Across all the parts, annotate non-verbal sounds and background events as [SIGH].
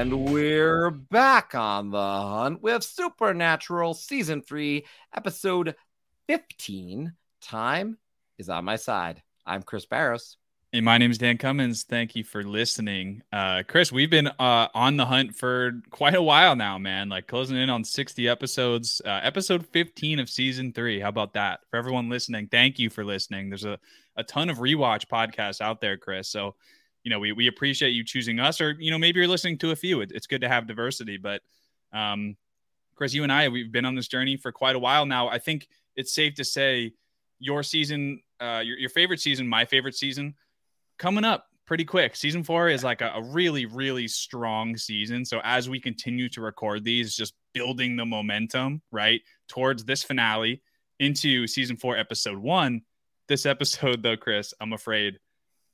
And we're back on the hunt with Supernatural Season 3, Episode 15. Time is on my side. I'm Chris Barros. Hey, my name is Dan Cummins. Thank you for listening. Uh, Chris, we've been uh, on the hunt for quite a while now, man. Like closing in on 60 episodes, uh, episode 15 of season three. How about that? For everyone listening, thank you for listening. There's a, a ton of rewatch podcasts out there, Chris. So, you know, we, we appreciate you choosing us, or, you know, maybe you're listening to a few. It, it's good to have diversity. But, um, Chris, you and I, we've been on this journey for quite a while now. I think it's safe to say your season, uh, your, your favorite season, my favorite season, coming up pretty quick. Season four is like a, a, really, really strong season. So as we continue to record these, just building the momentum right towards this finale into season four, episode one. This episode, though, Chris, I'm afraid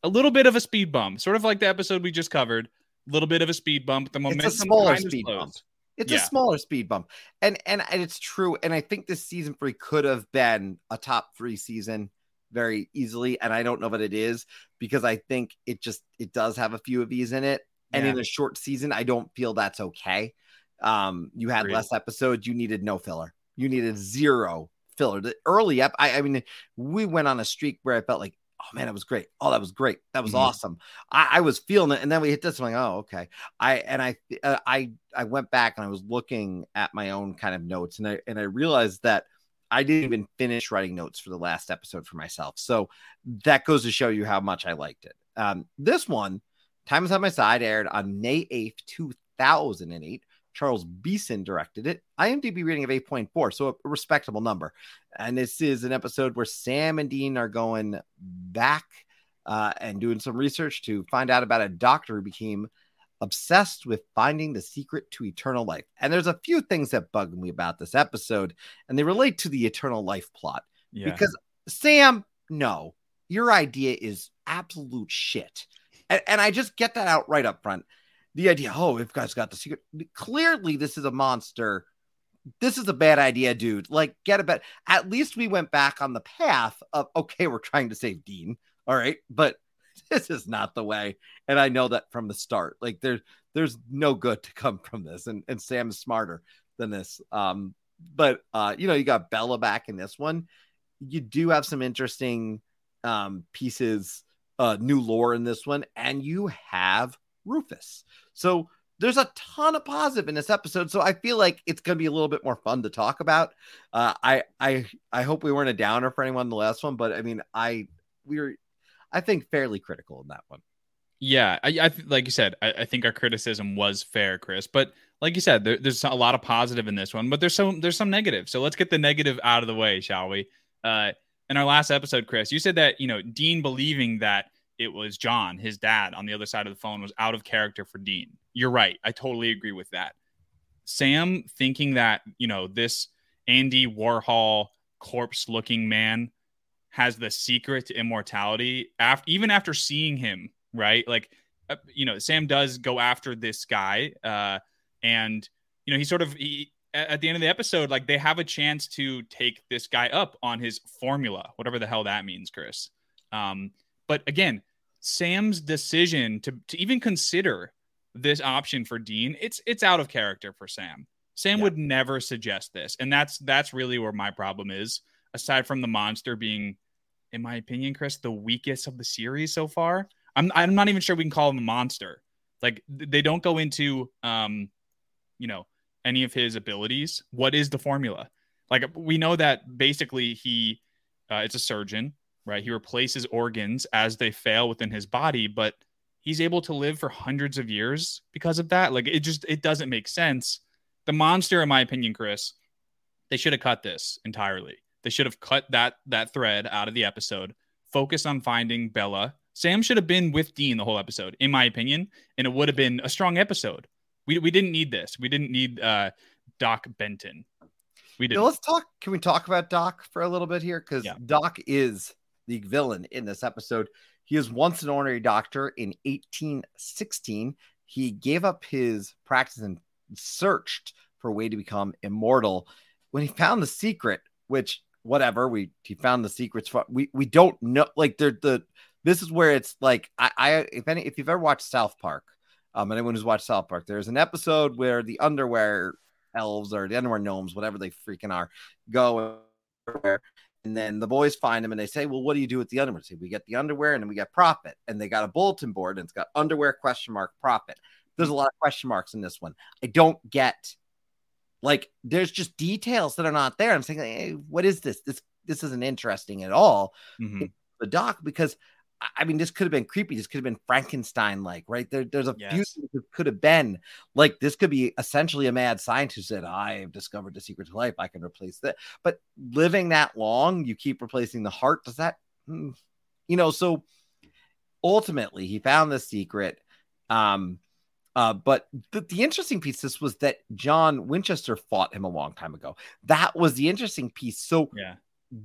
a little bit of a speed bump, sort of like the episode we just covered. A little bit of a speed bump. The momentum it's a smaller speed bump. It's yeah. a smaller speed bump, and and and it's true. And I think this season three could have been a top three season very easily and i don't know what it is because i think it just it does have a few of these in it and yeah. in a short season i don't feel that's okay um you had Agreed. less episodes you needed no filler you needed zero filler the early up I, I mean we went on a streak where i felt like oh man, that was great. Oh, that was great. That was mm-hmm. awesome. I, I, was feeling it, and then we hit this. I'm like, oh, okay. I and I, uh, I, I went back and I was looking at my own kind of notes, and I and I realized that I didn't even finish writing notes for the last episode for myself. So that goes to show you how much I liked it. Um, this one, Time is on My Side, aired on May 8th, 2008. Charles Beeson directed it. IMDb rating of 8.4, so a respectable number. And this is an episode where Sam and Dean are going back uh, and doing some research to find out about a doctor who became obsessed with finding the secret to eternal life. And there's a few things that bug me about this episode, and they relate to the eternal life plot. Yeah. Because Sam, no, your idea is absolute shit. And, and I just get that out right up front. The idea, oh, if guys got the secret, clearly this is a monster. This is a bad idea, dude. Like, get a bet. At least we went back on the path of okay, we're trying to save Dean. All right, but [LAUGHS] this is not the way. And I know that from the start. Like there's there's no good to come from this. And and Sam is smarter than this. Um, but uh, you know, you got Bella back in this one. You do have some interesting um pieces, uh, new lore in this one, and you have Rufus. So there's a ton of positive in this episode, so I feel like it's gonna be a little bit more fun to talk about. Uh, I I I hope we weren't a downer for anyone in the last one, but I mean, I we were I think fairly critical in that one. Yeah, I, I like you said, I, I, think our criticism was fair, Chris. But like you said, there, there's a lot of positive in this one, but there's some there's some negative. So let's get the negative out of the way, shall we? Uh, in our last episode, Chris, you said that you know Dean believing that it was John, his dad, on the other side of the phone was out of character for Dean. You're right. I totally agree with that. Sam thinking that you know this Andy Warhol corpse looking man has the secret to immortality after even after seeing him right like uh, you know sam does go after this guy uh and you know he sort of he, at the end of the episode like they have a chance to take this guy up on his formula whatever the hell that means chris um but again sam's decision to, to even consider this option for dean it's it's out of character for sam sam yeah. would never suggest this and that's that's really where my problem is aside from the monster being in my opinion, Chris, the weakest of the series so far. I'm I'm not even sure we can call him a monster. Like they don't go into um, you know, any of his abilities. What is the formula? Like we know that basically he uh, it's a surgeon, right? He replaces organs as they fail within his body, but he's able to live for hundreds of years because of that. Like it just it doesn't make sense. The monster, in my opinion, Chris, they should have cut this entirely. They should have cut that that thread out of the episode. Focus on finding Bella. Sam should have been with Dean the whole episode, in my opinion, and it would have been a strong episode. We we didn't need this. We didn't need uh, Doc Benton. We did. let's talk. Can we talk about Doc for a little bit here? Because yeah. Doc is the villain in this episode. He is once an ordinary doctor in 1816. He gave up his practice and searched for a way to become immortal. When he found the secret, which whatever we he found the secrets for we we don't know like they're the this is where it's like I I if any if you've ever watched South Park Um, anyone who's watched South Park, there's an episode where the underwear elves or the underwear gnomes, whatever they freaking are, go and then the boys find them and they say, Well, what do you do with the underwear? Say, we get the underwear and then we get profit. And they got a bulletin board and it's got underwear question mark profit. There's a lot of question marks in this one. I don't get like there's just details that are not there. I'm saying, hey, what is this? This this isn't interesting at all. Mm-hmm. The doc, because I mean, this could have been creepy. This could have been Frankenstein like, right? There, there's a yes. few things that could have been like this could be essentially a mad scientist that I've discovered the secret to life. I can replace that. But living that long, you keep replacing the heart. Does that, hmm, you know, so ultimately he found the secret. Um, uh, but the, the interesting piece this was that John Winchester fought him a long time ago. That was the interesting piece. So, yeah,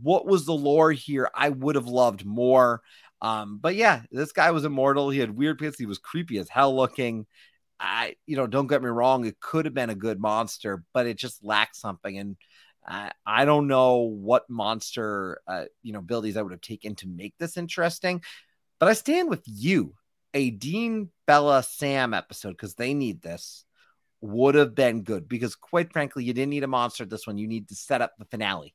what was the lore here? I would have loved more. Um, but yeah, this guy was immortal. He had weird pits. He was creepy as hell looking. I, you know, don't get me wrong, it could have been a good monster, but it just lacked something. And I, I don't know what monster, uh, you know, abilities I would have taken to make this interesting. But I stand with you. A Dean, Bella, Sam episode because they need this would have been good because, quite frankly, you didn't need a monster this one. You need to set up the finale.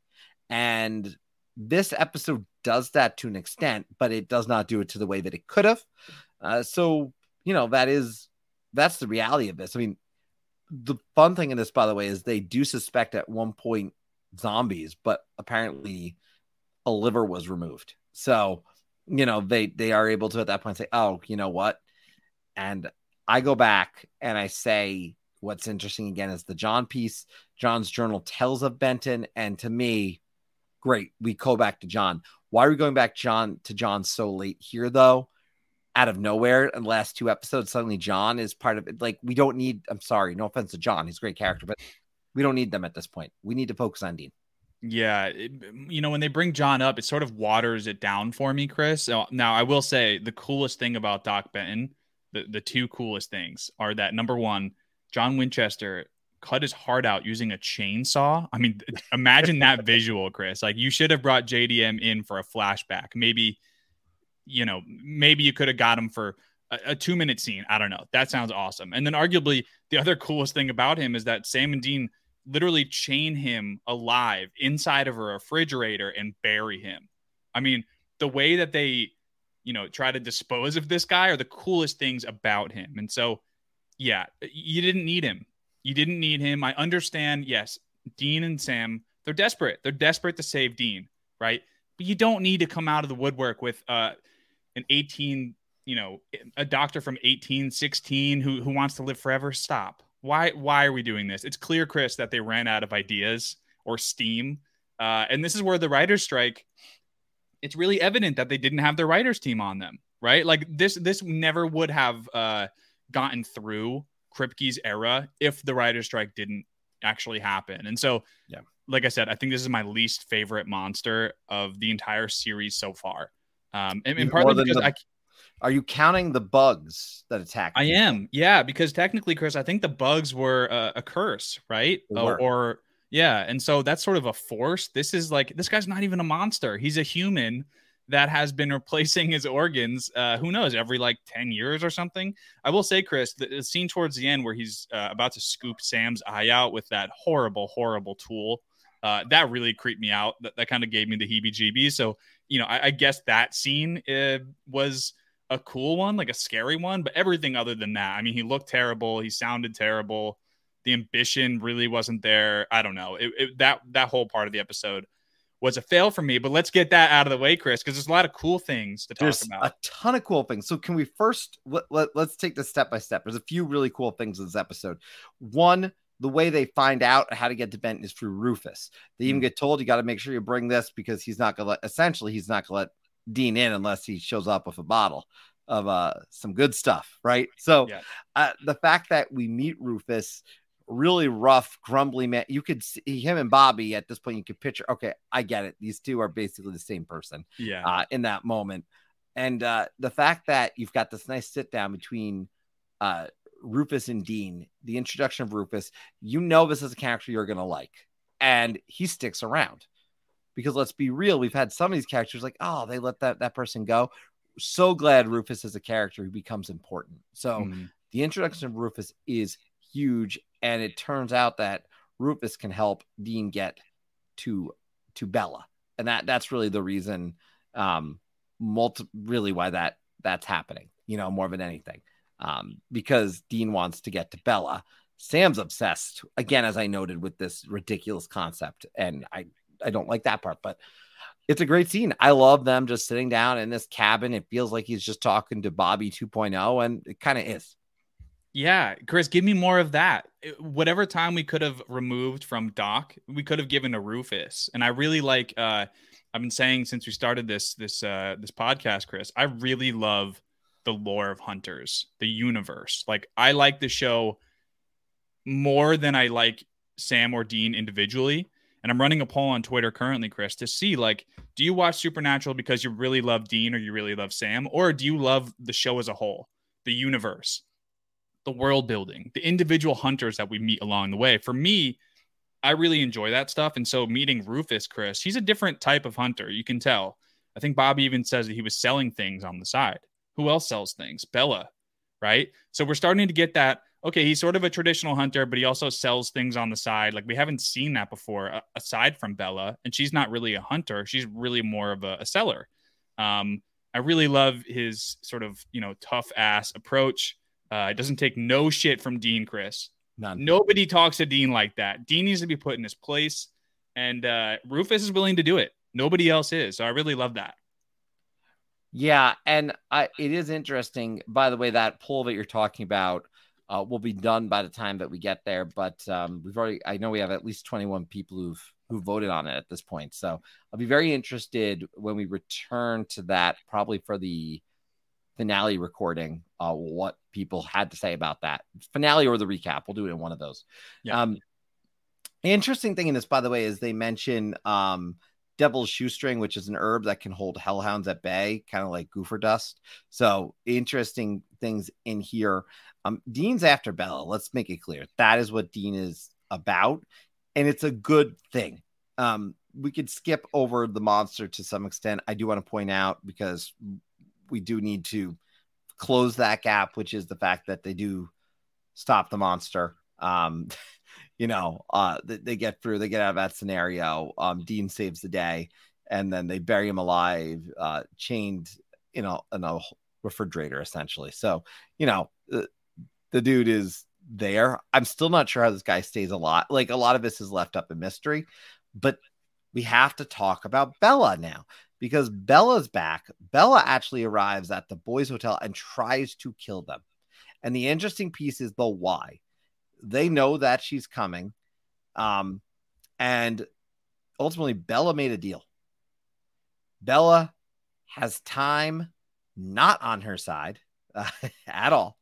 And this episode does that to an extent, but it does not do it to the way that it could have. Uh, so, you know, that is that's the reality of this. I mean, the fun thing in this, by the way, is they do suspect at one point zombies, but apparently a liver was removed. So, you know, they they are able to at that point say, "Oh, you know what?" And I go back and I say, what's interesting again is the John piece. John's journal tells of Benton, and to me, Great. We go back to John. Why are we going back John to John so late here though? Out of nowhere in the last two episodes, suddenly John is part of it. Like we don't need. I'm sorry, no offense to John, he's a great character, but we don't need them at this point. We need to focus on Dean. Yeah, it, you know when they bring John up, it sort of waters it down for me, Chris. Now I will say the coolest thing about Doc Benton, the the two coolest things are that number one, John Winchester cut his heart out using a chainsaw. I mean, imagine that [LAUGHS] visual, Chris. Like you should have brought JDM in for a flashback. Maybe, you know, maybe you could have got him for a, a two minute scene. I don't know. That sounds awesome. And then arguably the other coolest thing about him is that Sam and Dean literally chain him alive inside of a refrigerator and bury him. I mean, the way that they, you know, try to dispose of this guy are the coolest things about him. And so, yeah, you didn't need him. You didn't need him. I understand. Yes, Dean and Sam, they're desperate. They're desperate to save Dean, right? But you don't need to come out of the woodwork with uh, an 18, you know, a doctor from 1816 who who wants to live forever. Stop. Why why are we doing this? It's clear, Chris, that they ran out of ideas or steam. Uh, and this is where the writers strike. It's really evident that they didn't have their writers team on them, right? Like this this never would have uh, gotten through Kripke's era if the writer's strike didn't actually happen. And so, yeah, like I said, I think this is my least favorite monster of the entire series so far. Um, and, and partly because the, I. Are you counting the bugs that attack? I am, yeah, because technically, Chris, I think the bugs were uh, a curse, right? Or, or yeah, and so that's sort of a force. This is like this guy's not even a monster; he's a human that has been replacing his organs. Uh, who knows, every like 10 years or something. I will say, Chris, the, the scene towards the end where he's uh, about to scoop Sam's eye out with that horrible, horrible tool. Uh, that really creeped me out. That, that kind of gave me the heebie jeebies. So, you know, I, I guess that scene uh, was a cool one, like a scary one, but everything other than that, I mean, he looked terrible. He sounded terrible. The ambition really wasn't there. I don't know. It, it, that that whole part of the episode was a fail for me. But let's get that out of the way, Chris, because there's a lot of cool things to talk there's about. A ton of cool things. So can we first let, let, let's take this step by step. There's a few really cool things in this episode. One, the way they find out how to get to Benton is through Rufus. They even mm. get told you got to make sure you bring this because he's not gonna let essentially he's not gonna let Dean in unless he shows up with a bottle of uh some good stuff, right? So yeah. uh, the fact that we meet Rufus really rough, grumbly man. You could see him and Bobby at this point. You could picture. Okay, I get it. These two are basically the same person. Yeah. Uh, in that moment, and uh, the fact that you've got this nice sit down between uh, Rufus and Dean, the introduction of Rufus, you know this is a character you're gonna like, and he sticks around. Because let's be real, we've had some of these characters like, oh, they let that that person go. So glad Rufus is a character who becomes important. So. Mm-hmm the introduction of Rufus is huge, and it turns out that Rufus can help Dean get to to Bella, and that that's really the reason, um, multi- really why that that's happening. You know, more than anything, um, because Dean wants to get to Bella. Sam's obsessed again, as I noted, with this ridiculous concept, and I I don't like that part, but it's a great scene. I love them just sitting down in this cabin. It feels like he's just talking to Bobby 2.0, and it kind of is. Yeah, Chris, give me more of that. Whatever time we could have removed from Doc, we could have given to Rufus. And I really like uh I've been saying since we started this this uh this podcast, Chris, I really love the lore of hunters, the universe. Like I like the show more than I like Sam or Dean individually. And I'm running a poll on Twitter currently, Chris, to see like, do you watch Supernatural because you really love Dean or you really love Sam, or do you love the show as a whole, the universe? The world building, the individual hunters that we meet along the way. For me, I really enjoy that stuff. And so meeting Rufus, Chris, he's a different type of hunter. You can tell. I think Bobby even says that he was selling things on the side. Who else sells things? Bella, right? So we're starting to get that. Okay, he's sort of a traditional hunter, but he also sells things on the side. Like we haven't seen that before, aside from Bella. And she's not really a hunter; she's really more of a, a seller. Um, I really love his sort of you know tough ass approach. Uh, it doesn't take no shit from Dean, Chris. None. Nobody talks to Dean like that. Dean needs to be put in his place, and uh, Rufus is willing to do it. Nobody else is. So I really love that. Yeah, and I, it is interesting. By the way, that poll that you're talking about uh, will be done by the time that we get there. But um, we've already, I know we have at least 21 people who've who voted on it at this point. So I'll be very interested when we return to that, probably for the finale recording uh, what people had to say about that finale or the recap. We'll do it in one of those. Yeah. Um, interesting thing in this, by the way, is they mention um, devil's shoestring, which is an herb that can hold hellhounds at bay, kind of like goofer dust. So interesting things in here. Um, Dean's after Bella. Let's make it clear that is what Dean is about, and it's a good thing. Um, we could skip over the monster to some extent. I do want to point out because we do need to close that gap, which is the fact that they do stop the monster. Um, [LAUGHS] you know, uh, they, they, get through, they get out of that scenario. Um, Dean saves the day, and then they bury him alive, uh, chained in a in a refrigerator, essentially. So, you know, the, the dude is there. I'm still not sure how this guy stays alive. Like a lot of this is left up in mystery, but we have to talk about Bella now because Bella's back. Bella actually arrives at the boys' hotel and tries to kill them. And the interesting piece is the why. They know that she's coming. Um, and ultimately, Bella made a deal. Bella has time not on her side uh, [LAUGHS] at all.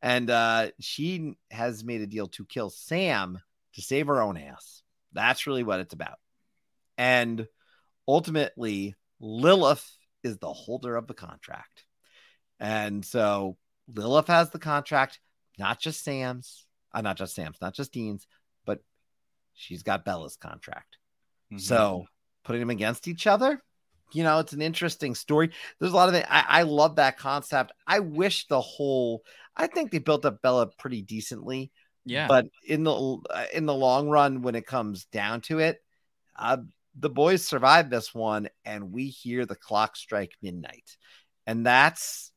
And uh, she has made a deal to kill Sam to save her own ass. That's really what it's about. And ultimately, Lilith is the holder of the contract. And so Lilith has the contract, not just Sam's, uh, not just Sam's, not just Dean's, but she's got Bella's contract. Mm-hmm. So putting them against each other, you know, it's an interesting story. There's a lot of it. I, I love that concept. I wish the whole, I think they built up Bella pretty decently. Yeah. But in the in the long run, when it comes down to it, uh, the boys survive this one and we hear the clock strike midnight. And that's,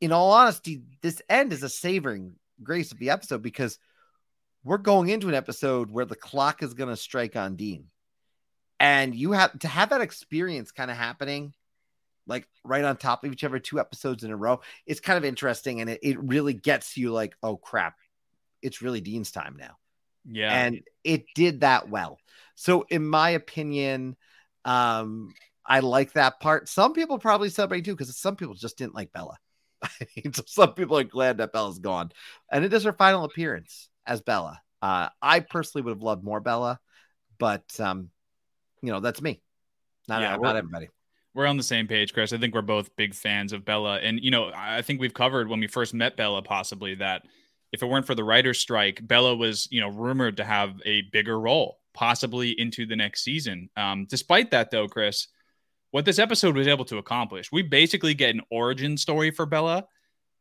in all honesty, this end is a savoring grace of the episode because we're going into an episode where the clock is going to strike on Dean. And you have to have that experience kind of happening like right on top of each other, two episodes in a row. It's kind of interesting and it, it really gets you like, oh crap, it's really Dean's time now. Yeah. And it did that well. So, in my opinion, um, I like that part. Some people probably celebrate too because some people just didn't like Bella. [LAUGHS] I mean, so some people are glad that Bella's gone, and it is her final appearance as Bella. Uh, I personally would have loved more Bella, but um, you know that's me, not, yeah, not everybody. We're on the same page, Chris. I think we're both big fans of Bella, and you know, I think we've covered when we first met Bella, possibly that if it weren't for the writer's strike, Bella was, you know, rumored to have a bigger role, possibly into the next season. Um, despite that, though, Chris, what this episode was able to accomplish, we basically get an origin story for Bella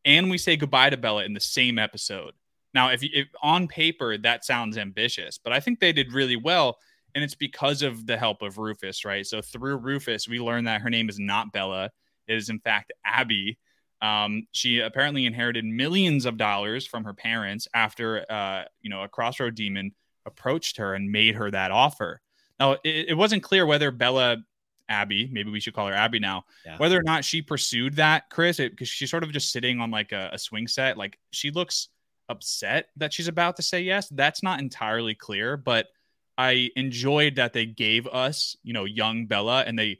and we say goodbye to Bella in the same episode. Now, if, if on paper that sounds ambitious, but I think they did really well, and it's because of the help of Rufus, right? So through Rufus, we learn that her name is not Bella; it is in fact Abby. Um, she apparently inherited millions of dollars from her parents after, uh, you know, a crossroad demon approached her and made her that offer. Now, it, it wasn't clear whether Bella Abby, maybe we should call her Abby now, yeah. whether or not she pursued that, Chris, because she's sort of just sitting on like a, a swing set. Like she looks upset that she's about to say yes. That's not entirely clear, but I enjoyed that they gave us, you know, young Bella and they,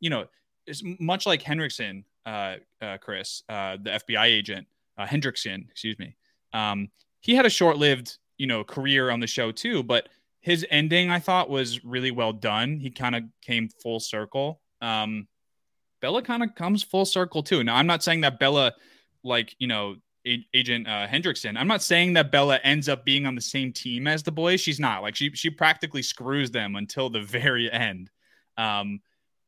you know, it's much like Hendrickson, uh, uh, Chris, uh, the FBI agent, uh, Hendrickson, excuse me. Um, he had a short lived, you know, career on the show too, but his ending I thought was really well done. He kind of came full circle. Um, Bella kind of comes full circle too. Now, I'm not saying that Bella, like, you know, Agent uh, Hendrickson. I'm not saying that Bella ends up being on the same team as the boys. She's not. Like she she practically screws them until the [LAUGHS] very end. Um,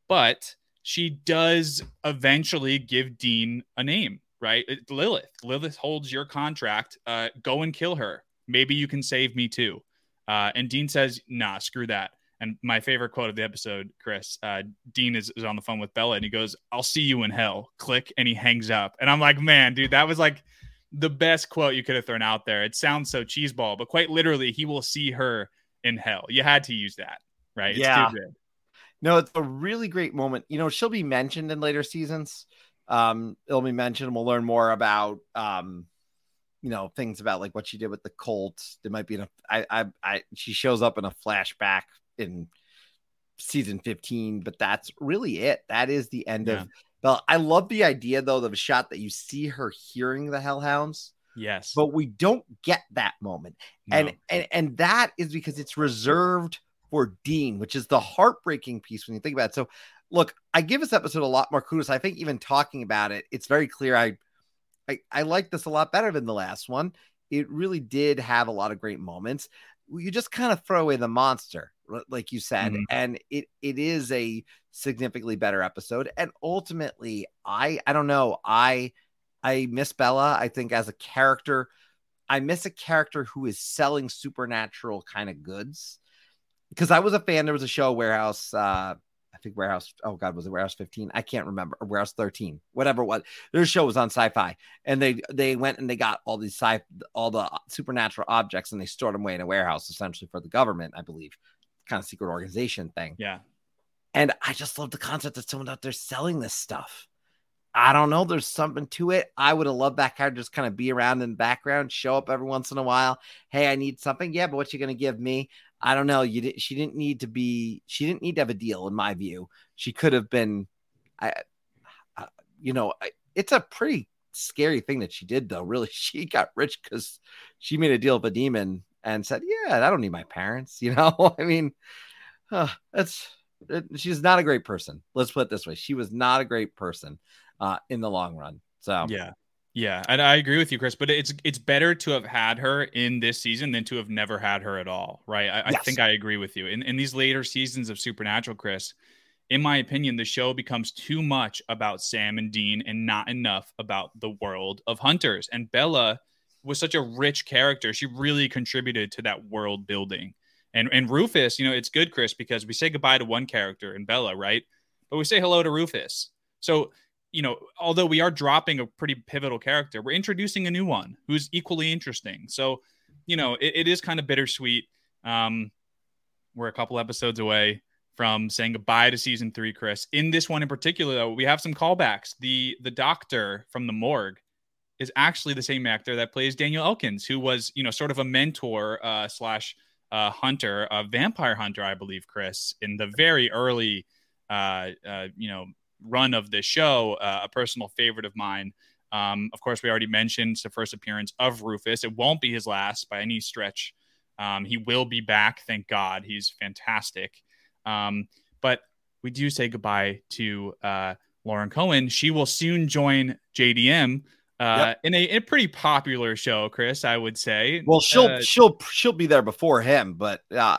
but she does eventually give Dean a name, right? It, Lilith. Lilith holds your contract. Uh, go and kill her. Maybe you can save me too. Uh, and Dean says, "Nah, screw that." And my favorite quote of the episode, Chris, uh, Dean is, is on the phone with Bella and he goes, I'll see you in hell. Click. And he hangs up. And I'm like, man, dude, that was like the best quote you could have thrown out there. It sounds so cheeseball, but quite literally, he will see her in hell. You had to use that, right? Yeah. No, it's a really great moment. You know, she'll be mentioned in later seasons. Um, it'll be mentioned. We'll learn more about, um, you know, things about like what she did with the Colts. There might be a, I, I, I, she shows up in a flashback in season 15, but that's really it. That is the end yeah. of but I love the idea though of a shot that you see her hearing the hellhounds. Yes. But we don't get that moment. No. And and and that is because it's reserved for Dean, which is the heartbreaking piece when you think about it. So look, I give this episode a lot more kudos. I think even talking about it, it's very clear I I, I like this a lot better than the last one. It really did have a lot of great moments. You just kind of throw away the monster like you said mm-hmm. and it it is a significantly better episode and ultimately i i don't know i i miss bella i think as a character i miss a character who is selling supernatural kind of goods because i was a fan there was a show warehouse uh I think Warehouse. Oh God, was it Warehouse 15? I can't remember. Or Warehouse 13, whatever it was. Their show was on Sci-Fi, and they they went and they got all these sci all the supernatural objects and they stored them away in a warehouse, essentially for the government, I believe kind of secret organization thing. Yeah. And I just love the concept of someone out there selling this stuff. I don't know. There's something to it. I would have loved that character just kind of be around in the background, show up every once in a while. Hey, I need something. Yeah, but what you gonna give me? I don't know. You did. She didn't need to be. She didn't need to have a deal, in my view. She could have been. I, uh, you know, it's a pretty scary thing that she did, though. Really, [LAUGHS] she got rich because she made a deal with a demon and said, "Yeah, I don't need my parents." [LAUGHS] You know, I mean, uh, that's it, she's not a great person. Let's put it this way: she was not a great person uh, in the long run. So yeah, yeah, and I agree with you, Chris. But it's it's better to have had her in this season than to have never had her at all, right? I, yes. I think I agree with you. In in these later seasons of Supernatural, Chris, in my opinion, the show becomes too much about Sam and Dean and not enough about the world of hunters. And Bella was such a rich character. She really contributed to that world building. And and Rufus, you know, it's good, Chris, because we say goodbye to one character in Bella, right? But we say hello to Rufus. So, you know, although we are dropping a pretty pivotal character, we're introducing a new one who's equally interesting. So, you know, it, it is kind of bittersweet. Um, we're a couple episodes away from saying goodbye to season three, Chris. In this one in particular, though, we have some callbacks. The the doctor from the morgue is actually the same actor that plays Daniel Elkins, who was, you know, sort of a mentor uh, slash uh, hunter, a vampire hunter, I believe, Chris, in the very early, uh, uh you know, run of this show, uh, a personal favorite of mine. Um, of course, we already mentioned the first appearance of Rufus. It won't be his last by any stretch. Um, he will be back, thank God. He's fantastic. Um, but we do say goodbye to uh, Lauren Cohan. She will soon join JDM uh, yep. in a, a, pretty popular show, Chris, I would say. Well, she'll uh, she'll she'll be there before him, but uh,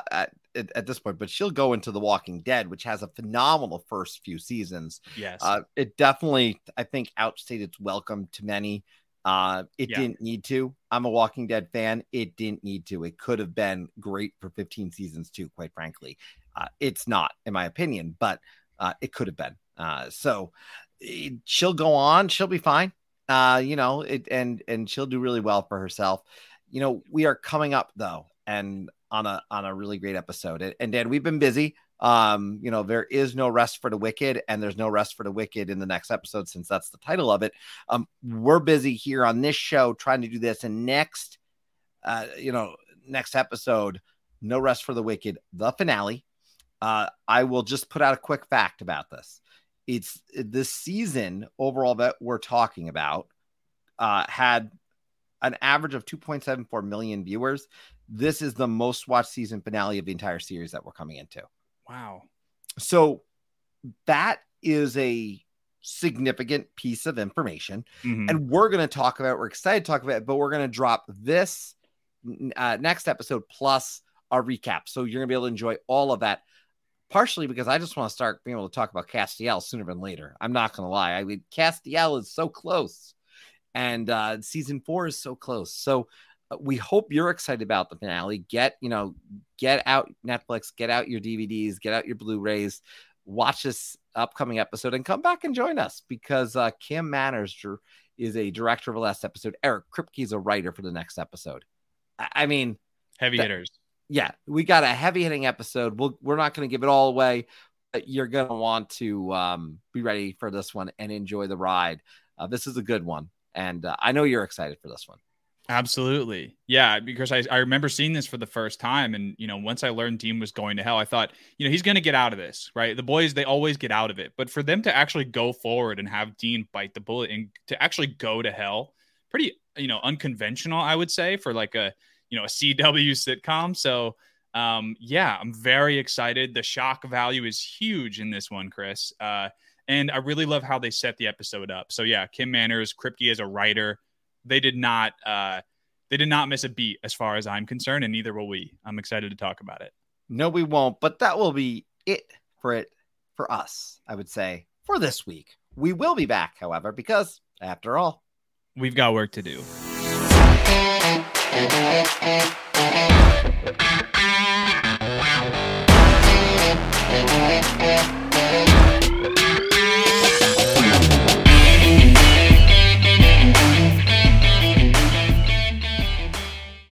at, at this point, but she'll go into The Walking Dead, which has a phenomenal first few seasons. Yes, uh, it definitely I think outstayed its welcome to many. Uh, it yeah. didn't need to. I'm a Walking Dead fan. It didn't need to. It could have been great for 15 seasons too, quite frankly. Uh, it's not, in my opinion, but uh, it could have been. Uh, so it, she'll go on. She'll be fine. Uh, you know, it and and she'll do really well for herself. You know, we are coming up though, and on a on a really great episode. And, and Dan, we've been busy. Um, you know, there is no rest for the wicked, and there's no rest for the wicked in the next episode, since that's the title of it. Um, we're busy here on this show trying to do this, and next, uh, you know, next episode, no rest for the wicked, the finale. Uh, I will just put out a quick fact about this. It's this season overall that we're talking about uh, had an average of 2.74 million viewers. This is the most watched season finale of the entire series that we're coming into. Wow. So that is a significant piece of information. Mm-hmm. And we're going to talk about, we're excited to talk about it, but we're going to drop this uh, next episode plus a recap. So you're going to be able to enjoy all of that. Partially because I just want to start being able to talk about Castiel sooner than later. I'm not going to lie. I mean, Castiel is so close, and uh, season four is so close. So we hope you're excited about the finale. Get, you know, get out Netflix, get out your DVDs, get out your Blu-rays, watch this upcoming episode and come back and join us because uh, Kim Manners is a director of the last episode. Eric Kripke is a writer for the next episode. I, I mean, heavy hitters. Yeah, we got a heavy hitting episode. We'll, we're not going to give it all away. But you're going to want to um, be ready for this one and enjoy the ride. Uh, this is a good one. And uh, I know you're excited for this one. Absolutely. Yeah, because I, I remember seeing this for the first time. And, you know, once I learned Dean was going to hell, I thought, you know, he's going to get out of this, right? The boys, they always get out of it. But for them to actually go forward and have Dean bite the bullet and to actually go to hell, pretty, you know, unconventional, I would say, for like a, you know, a CW sitcom. So, um, yeah, I'm very excited. The shock value is huge in this one, Chris. Uh, and I really love how they set the episode up. So, yeah, Kim Manners, Kripke as a writer they did not uh, they did not miss a beat as far as I'm concerned, and neither will we. I'm excited to talk about it. No, we won't, but that will be it for it for us, I would say, for this week. We will be back, however, because after all, we've got work to do. [LAUGHS]